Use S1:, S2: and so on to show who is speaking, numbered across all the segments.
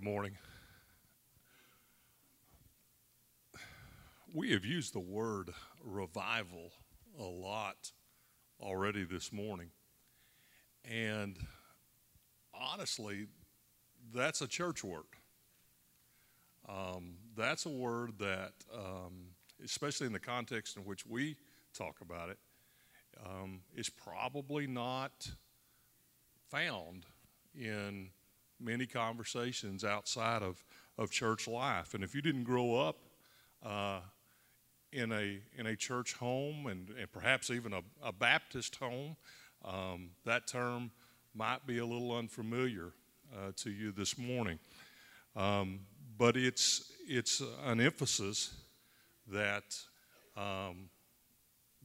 S1: Good morning. We have used the word revival a lot already this morning. And honestly, that's a church word. Um, that's a word that, um, especially in the context in which we talk about it, um, is probably not found in many conversations outside of, of church life. And if you didn't grow up uh, in, a, in a church home and, and perhaps even a, a Baptist home, um, that term might be a little unfamiliar uh, to you this morning. Um, but it's, it's an emphasis that, um,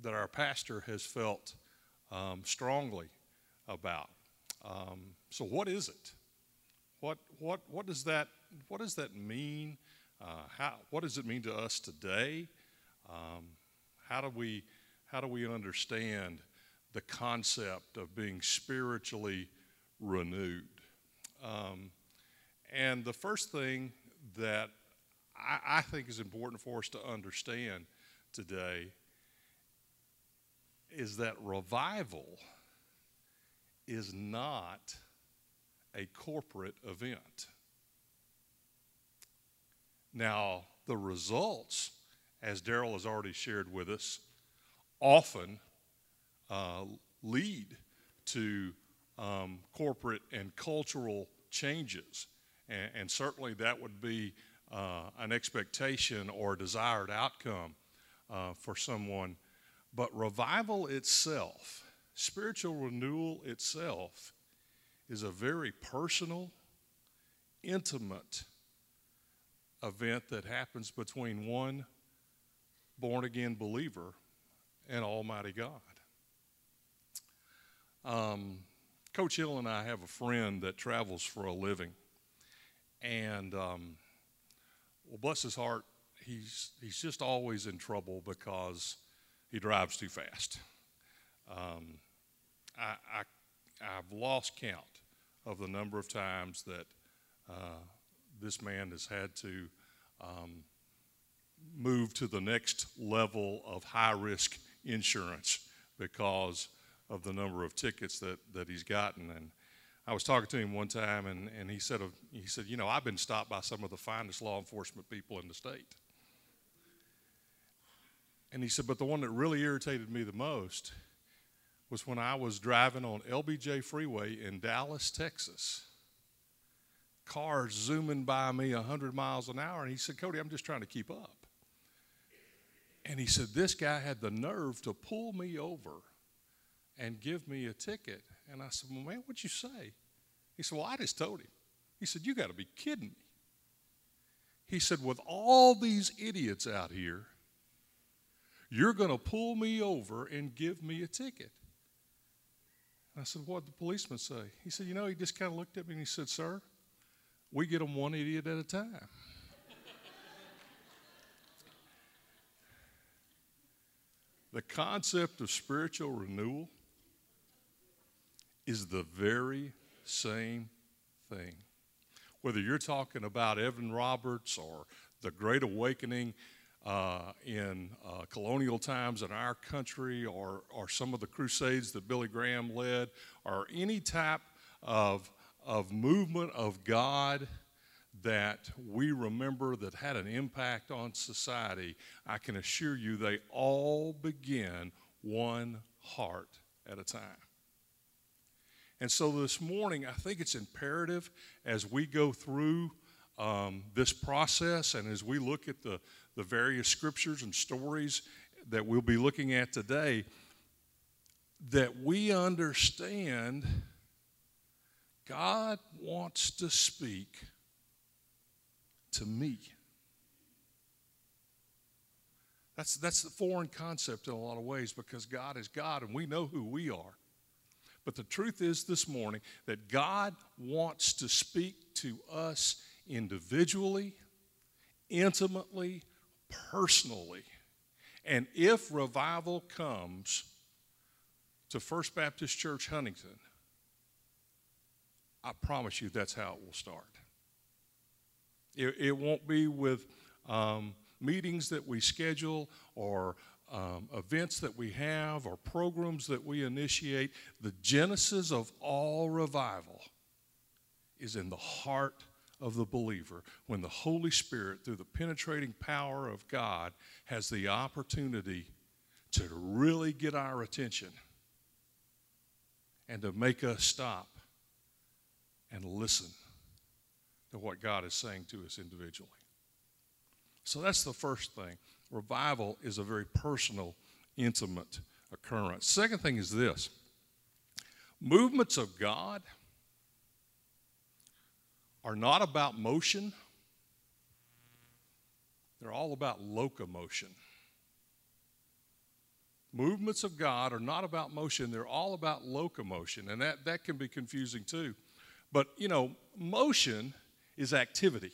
S1: that our pastor has felt um, strongly about. Um, so, what is it? What, what, what, does, that, what does that mean? Uh, how, what does it mean to us today? Um, how, do we, how do we understand the concept of being spiritually renewed? Um, and the first thing that I, I think is important for us to understand today is that revival is not a corporate event. Now, the results, as Daryl has already shared with us, often uh, lead to um, corporate and cultural changes. And, and certainly that would be uh, an expectation or desired outcome uh, for someone. But revival itself, spiritual renewal itself, is a very personal, intimate event that happens between one born again believer and Almighty God. Um, Coach Hill and I have a friend that travels for a living. And, um, well, bless his heart, he's, he's just always in trouble because he drives too fast. Um, I, I I've lost count of the number of times that uh, this man has had to um, move to the next level of high risk insurance because of the number of tickets that, that he's gotten. And I was talking to him one time, and, and he, said, he said, You know, I've been stopped by some of the finest law enforcement people in the state. And he said, But the one that really irritated me the most was when I was driving on LBJ Freeway in Dallas, Texas. Cars zooming by me 100 miles an hour. And he said, Cody, I'm just trying to keep up. And he said, This guy had the nerve to pull me over and give me a ticket. And I said, Well, man, what'd you say? He said, Well, I just told him. He said, You got to be kidding me. He said, With all these idiots out here, you're going to pull me over and give me a ticket. I said, What did the policeman say? He said, You know, he just kind of looked at me and he said, Sir, we get them one idiot at a time. the concept of spiritual renewal is the very same thing. Whether you're talking about Evan Roberts or the Great Awakening uh, in uh, colonial times in our country or, or some of the crusades that Billy Graham led or any type of, of movement of God that we remember that had an impact on society, I can assure you they all begin one heart at a time. And so this morning, I think it's imperative as we go through um, this process and as we look at the, the various scriptures and stories that we'll be looking at today, that we understand God wants to speak to me. That's, that's the foreign concept in a lot of ways because God is God and we know who we are. But the truth is this morning that God wants to speak to us individually, intimately, personally. And if revival comes to First Baptist Church Huntington, I promise you that's how it will start. It, it won't be with um, meetings that we schedule or um, events that we have or programs that we initiate. The genesis of all revival is in the heart of the believer when the Holy Spirit, through the penetrating power of God, has the opportunity to really get our attention and to make us stop and listen to what God is saying to us individually. So that's the first thing. Revival is a very personal, intimate occurrence. Second thing is this movements of God are not about motion, they're all about locomotion. Movements of God are not about motion, they're all about locomotion. And that, that can be confusing too. But, you know, motion is activity.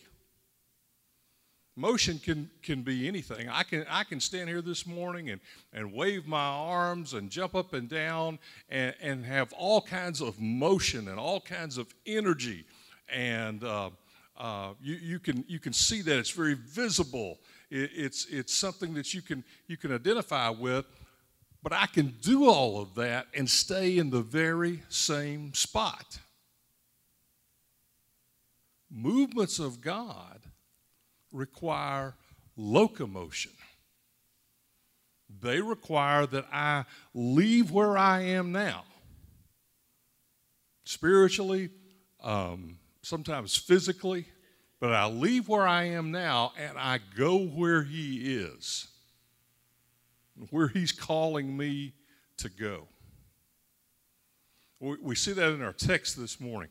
S1: Motion can, can be anything. I can, I can stand here this morning and, and wave my arms and jump up and down and, and have all kinds of motion and all kinds of energy. And uh, uh, you, you, can, you can see that it's very visible. It, it's, it's something that you can, you can identify with. But I can do all of that and stay in the very same spot. Movements of God require locomotion. They require that I leave where I am now, spiritually, um, sometimes physically, but I leave where I am now and I go where He is, where He's calling me to go. We, we see that in our text this morning.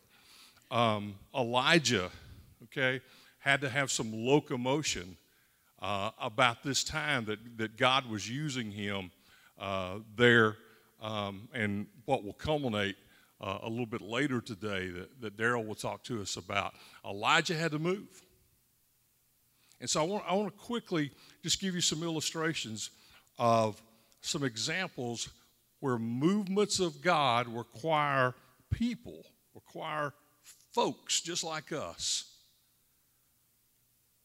S1: Um, Elijah, okay, had to have some locomotion uh, about this time that, that God was using him uh, there, um, and what will culminate uh, a little bit later today that, that Daryl will talk to us about. Elijah had to move. And so I want, I want to quickly just give you some illustrations of some examples where movements of God require people, require folks just like us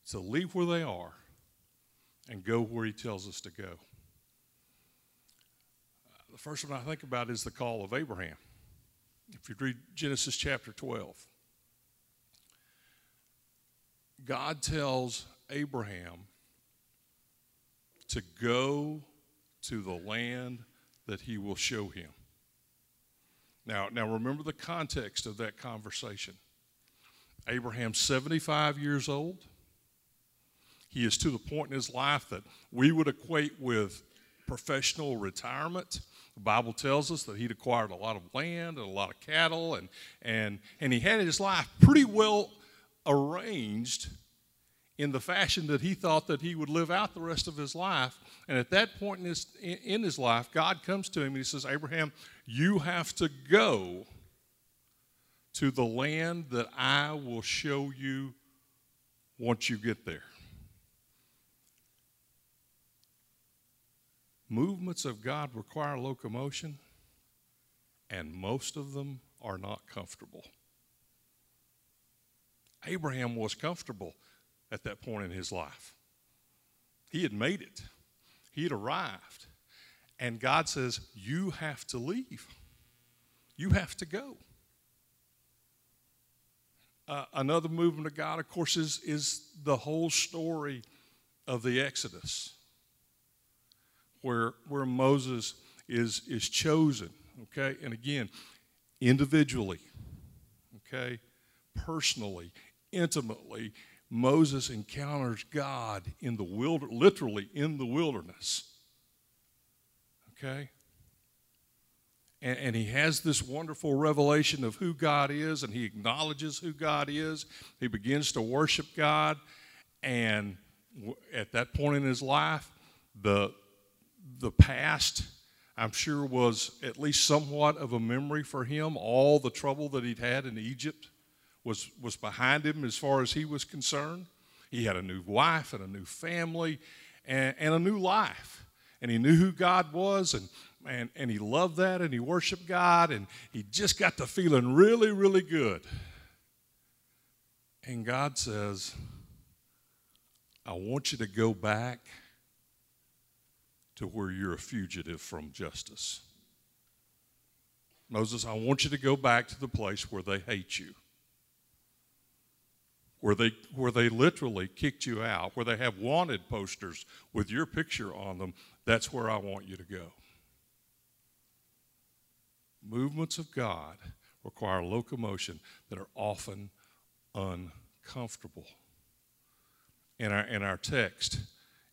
S1: to leave where they are and go where He tells us to go. The first one I think about is the call of Abraham. If you read Genesis chapter 12, God tells Abraham to go to the land that he will show him. Now, now remember the context of that conversation. Abraham's 75 years old. He is to the point in his life that we would equate with professional retirement. The Bible tells us that he'd acquired a lot of land and a lot of cattle, and, and, and he had his life pretty well arranged in the fashion that he thought that he would live out the rest of his life. And at that point in his, in his life, God comes to him and he says, Abraham, you have to go to the land that I will show you once you get there. Movements of God require locomotion, and most of them are not comfortable. Abraham was comfortable at that point in his life. He had made it, he had arrived. And God says, You have to leave, you have to go. Uh, another movement of God, of course, is, is the whole story of the Exodus where, where Moses is, is chosen, okay? And again, individually, okay? Personally, intimately, Moses encounters God in the wilder, literally in the wilderness. Okay? And, and, he has this wonderful revelation of who God is, and he acknowledges who God is. He begins to worship God, and at that point in his life, the, the past, I'm sure, was at least somewhat of a memory for him. All the trouble that he'd had in Egypt was, was behind him as far as he was concerned. He had a new wife and a new family and, and a new life. And he knew who God was, and, and, and he loved that, and he worshiped God, and he just got the feeling really, really good. And God says, I want you to go back to where you're a fugitive from justice. Moses, I want you to go back to the place where they hate you, where they, where they literally kicked you out, where they have wanted posters with your picture on them. That's where I want you to go. Movements of God require locomotion that are often uncomfortable. In our, in our text,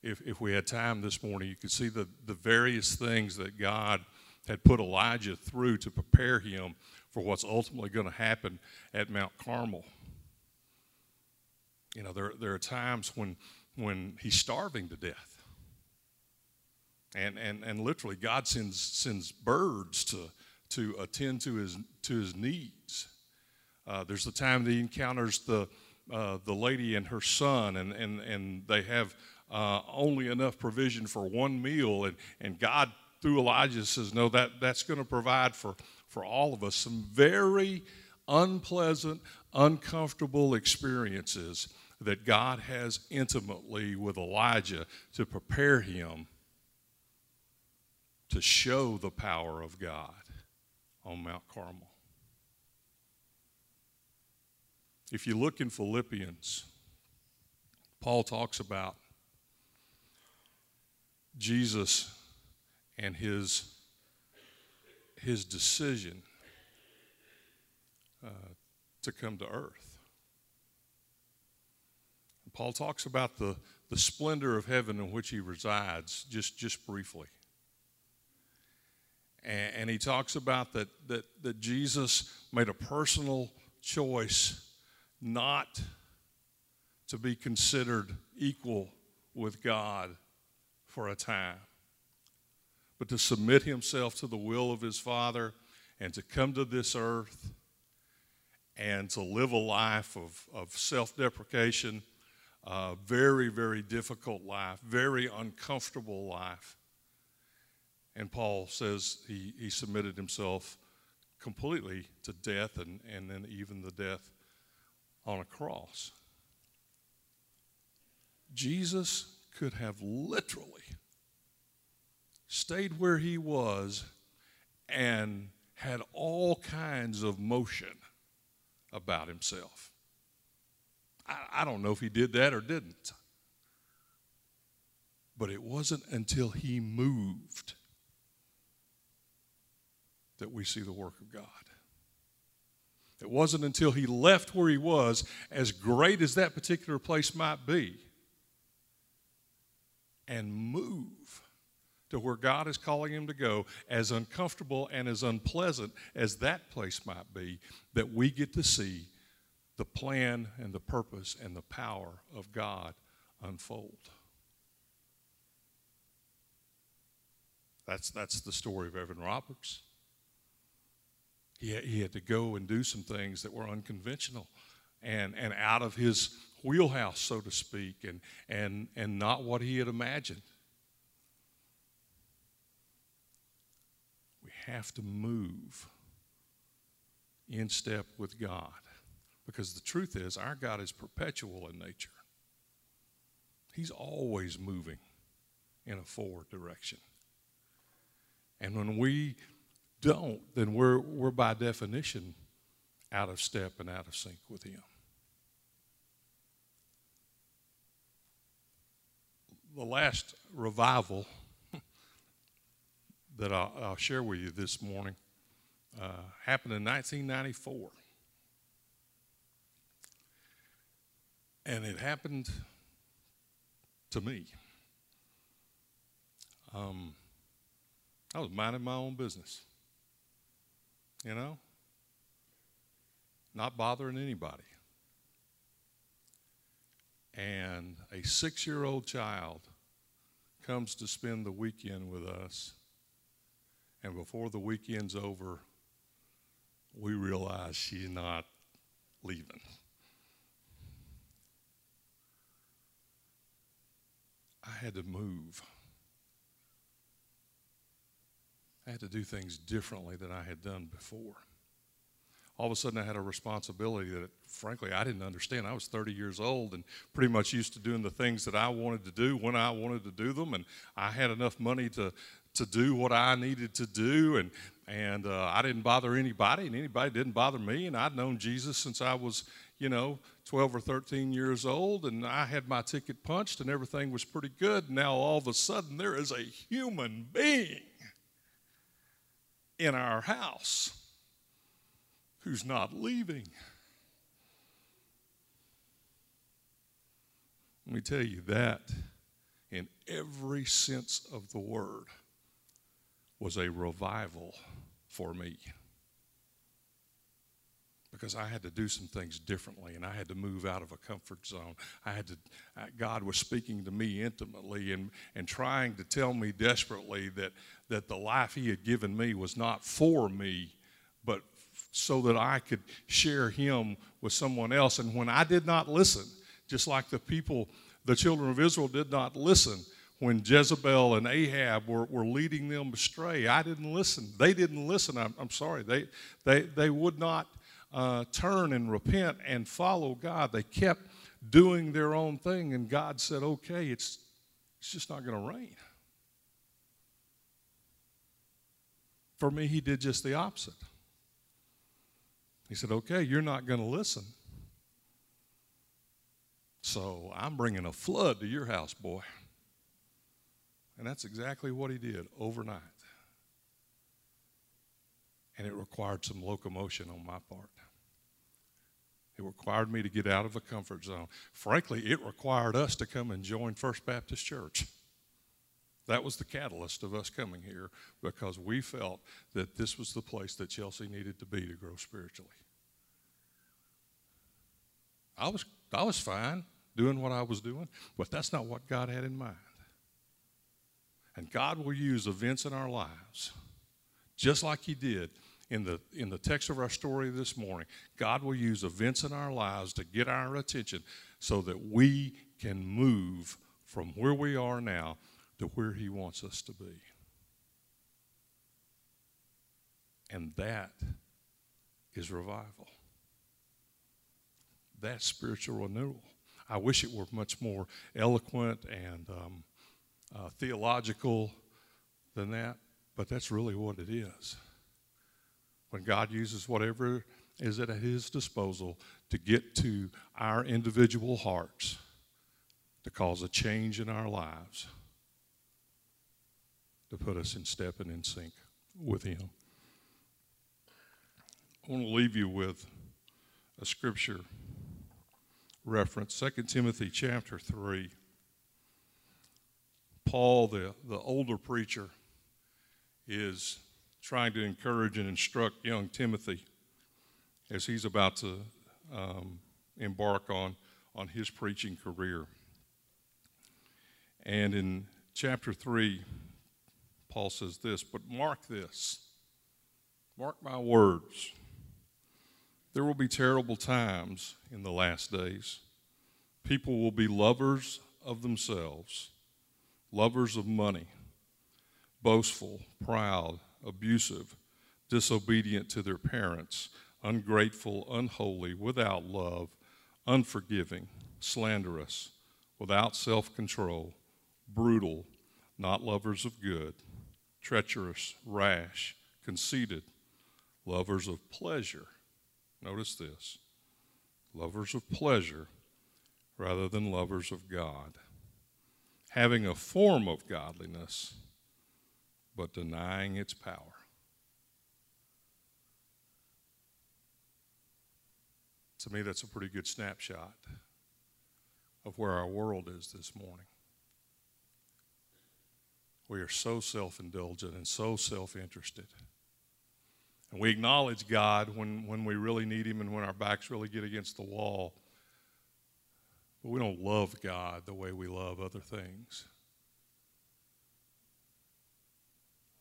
S1: if, if we had time this morning, you could see the, the various things that God had put Elijah through to prepare him for what's ultimately going to happen at Mount Carmel. You know, there, there are times when, when he's starving to death. And, and, and literally, God sends, sends birds to, to attend to his, to his needs. Uh, there's the time that he encounters the, uh, the lady and her son, and, and, and they have uh, only enough provision for one meal. And, and God, through Elijah, says, No, that, that's going to provide for, for all of us. Some very unpleasant, uncomfortable experiences that God has intimately with Elijah to prepare him to show the power of God on Mount Carmel. If you look in Philippians, Paul talks about Jesus and his, his decision uh, to come to earth. And Paul talks about the, the splendor of heaven in which he resides, just, just briefly. And, and he talks about that, that, that Jesus made a personal choice not to be considered equal with God for a time, but to submit himself to the will of his Father and to come to this earth and to live a life of, of self deprecation, uh, very, very difficult life, very uncomfortable life. And Paul says he, he submitted himself completely to death and, and then even the death on a cross. Jesus could have literally stayed where he was and had all kinds of motion about himself. I, I, don't know if he did that or didn't. But it wasn't until he moved that we see the work of God. It wasn't until he left where he was, as great as that particular place might be, and move to where God is calling him to go, as uncomfortable and as unpleasant as that place might be, that we get to see the plan and the purpose and the power of God unfold. That's, that's the story of Evan Roberts. He, he had to go and do some things that were unconventional and, and out of his wheelhouse, so to speak, and, and, and not what he had imagined. Have to move in step with God because the truth is, our God is perpetual in nature. He's always moving in a forward direction. And when we don't, then we're, we're by definition out of step and out of sync with Him. the last revival that I'll, I'll, share with you this morning uh, happened in 1994. And it happened to me. Um, I was minding my own business, you know, not bothering anybody and a six year old child comes to spend the weekend with us. And before the weekend's over, we realize she's not leaving. I had to move. I had to do things differently than I had done before. all of a sudden I had a responsibility that, frankly, I didn't understand. I was 30 years old and pretty much used to doing the things that I wanted to do when I wanted to do them, and I had enough money to to do what I needed to do, and and uh, I didn't bother anybody, and anybody didn't bother me, and I'd known Jesus since I was, you know, 12 or 13 years old, and I had my ticket punched, and everything was pretty good. Now all of a sudden, there is a human being in our house who's not leaving. Let me tell you that in every sense of the word was a revival for me. Because I had to do some things differently and I had to move out of a comfort zone. I had to, God was speaking to me intimately and, and trying to tell me desperately that, that the life He had given me was not for me, but so that I could share Him with someone else. And when I did not listen, just like the people, the children of Israel did not listen, when Jezebel and Ahab were, were leading them astray. I didn't listen. They didn't listen. I'm, I'm sorry. They, they, they would not uh, turn and repent and follow God. They kept doing their own thing, and God said, okay, it's, it's just not going to rain. For me, he did just the opposite. He said, okay, you're not going to listen. So I'm bringing a flood to your house, boy. And that's exactly what he did overnight. And it required some locomotion on my part. It required me to get out of a comfort zone. Frankly, it required us to come and join First Baptist Church. That was the catalyst of us coming here because we felt that this was the place that Chelsea needed to be to grow spiritually. I was, I was fine doing what I was doing, but that's not what God had in mind. And God will use events in our lives, just like He did in the, in the text of our story this morning. God will use events in our lives to get our attention so that we can move from where we are now to where He wants us to be. And that is revival. That's spiritual renewal. I wish it were much more eloquent and um, uh, theological than that, but that's really what it is. When God uses whatever is at His disposal to get to our individual hearts, to cause a change in our lives, to put us in step and in sync with Him. I want to leave you with a scripture reference, 2 Timothy chapter 3. Paul, the, the older preacher, is trying to encourage and instruct young Timothy as he's about to um, embark on, on his preaching career. And in chapter 3, Paul says this, but mark this, mark my words. There will be terrible times in the last days. People will be lovers of themselves lovers of money, boastful, proud, abusive, disobedient to their parents, ungrateful, unholy, without love, unforgiving, slanderous, without self control, brutal, not lovers of good, treacherous, rash, conceited, lovers of pleasure. Notice this lovers of pleasure rather than lovers of God having a form of godliness, but denying its power. To me, that's a pretty good snapshot of where our world is this morning. We are so self indulgent and so self interested. And we acknowledge God when, when we really need Him and when our backs really get against the wall. But we don't love God the way we love other things.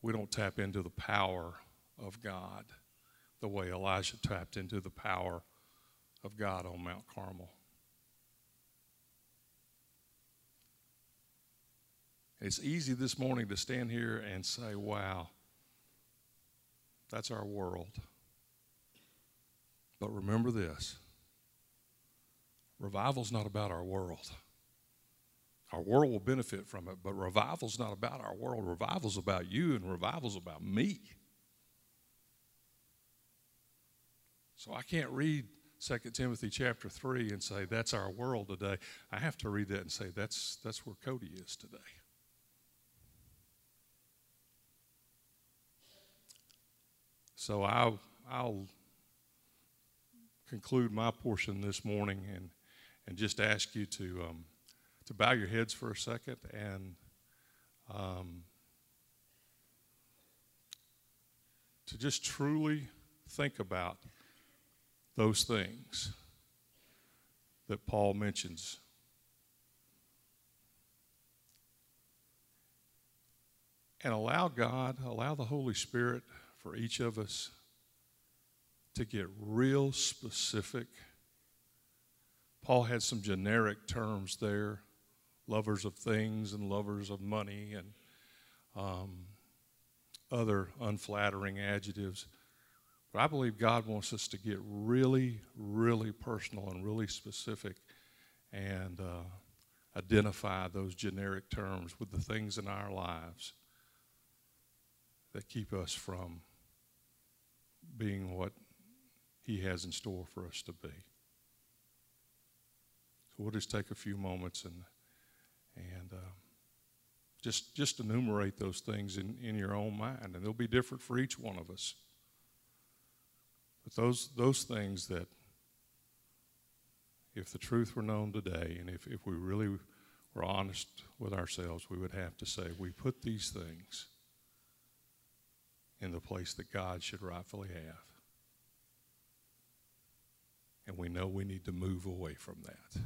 S1: We don't tap into the power of God the way Elijah tapped into the power of God on Mount Carmel. It's easy this morning to stand here and say, wow, that's our world. But remember this revival's not about our world. Our world will benefit from it, but revival's not about our world. Revival's about you, and revival's about me. So I can't read 2 Timothy chapter 3 and say that's our world today. I have to read that and say that's, that's where Cody is today. So I'll, I'll conclude my portion this morning and, and just ask you to, um, to bow your heads for a second and um, to just truly think about those things that Paul mentions. And allow God, allow the Holy Spirit for each of us to get real specific. Paul had some generic terms there lovers of things and lovers of money and um, other unflattering adjectives. But I believe God wants us to get really, really personal and really specific and uh, identify those generic terms with the things in our lives that keep us from being what He has in store for us to be. So we'll just take a few moments and and uh, just just enumerate those things in, in your own mind, and they'll be different for each one of us. But those, those things that, if the truth were known today, and if, if we really were honest with ourselves, we would have to say, we put these things in the place that God should rightfully have. And we know we need to move away from that.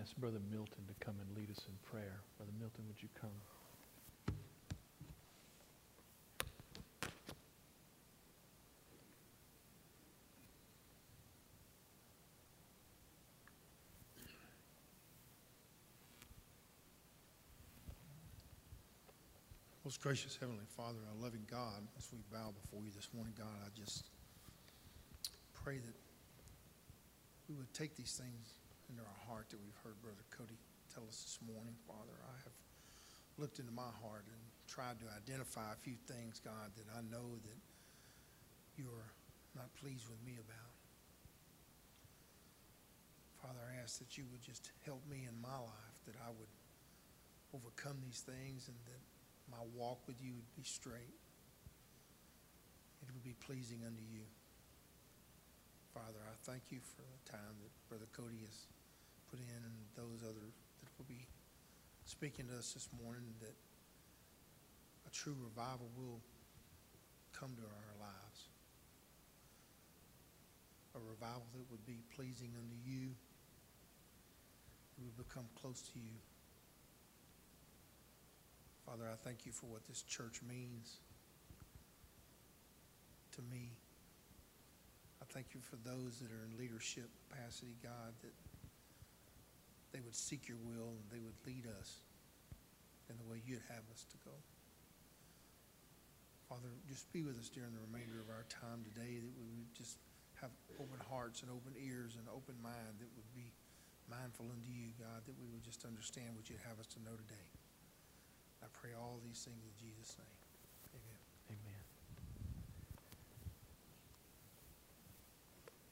S2: Ask Brother Milton to come and lead us in prayer. Brother Milton, would you come?
S3: Most gracious Heavenly Father, our loving God, as we bow before you this morning, God, I just pray that we would take these things into our heart that we've heard Brother Cody tell us this morning. Father, I have looked into my heart and tried to identify a few things, God, that I know that you're not pleased with me about. Father, I ask that you would just help me in my life, that I would overcome these things and that my walk with you would be straight. It would be pleasing unto you. Father, I thank you for the time that Brother Cody has put in and those other that will be speaking to us this morning that a true revival will come to our lives. A revival that would be pleasing unto you. It would become close to you. Father, I thank you for what this church means to me. I thank you for those that are in leadership capacity, God, that they would seek your will and they would lead us in the way you'd have us to go. Father, just be with us during the remainder of our time today, that we would just have open hearts and open ears and open mind, that would be mindful unto you, God, that we would just understand what you'd have us to know today. I pray all these things in Jesus' name.